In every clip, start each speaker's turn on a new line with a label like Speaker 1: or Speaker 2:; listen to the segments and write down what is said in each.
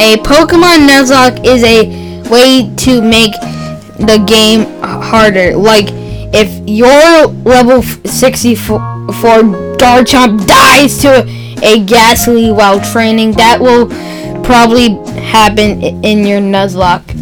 Speaker 1: A Pokemon Nuzlocke is a way to make the game harder. Like if your level 64 Garchomp dies to a Gastly while training, that will probably happen in your Nuzlocke.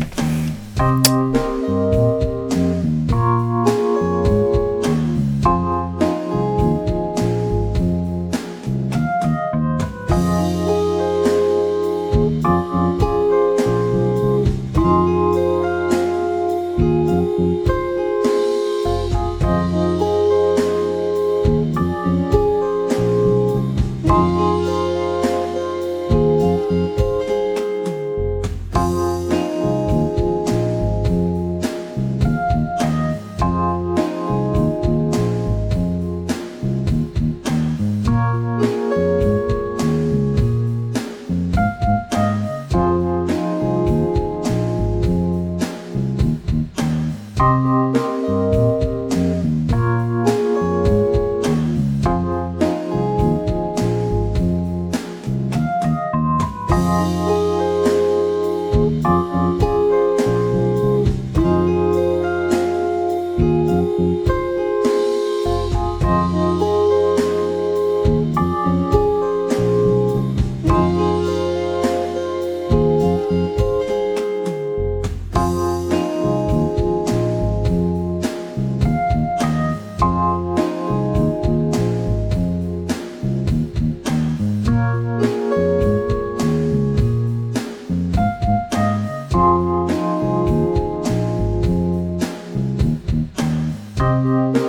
Speaker 1: Música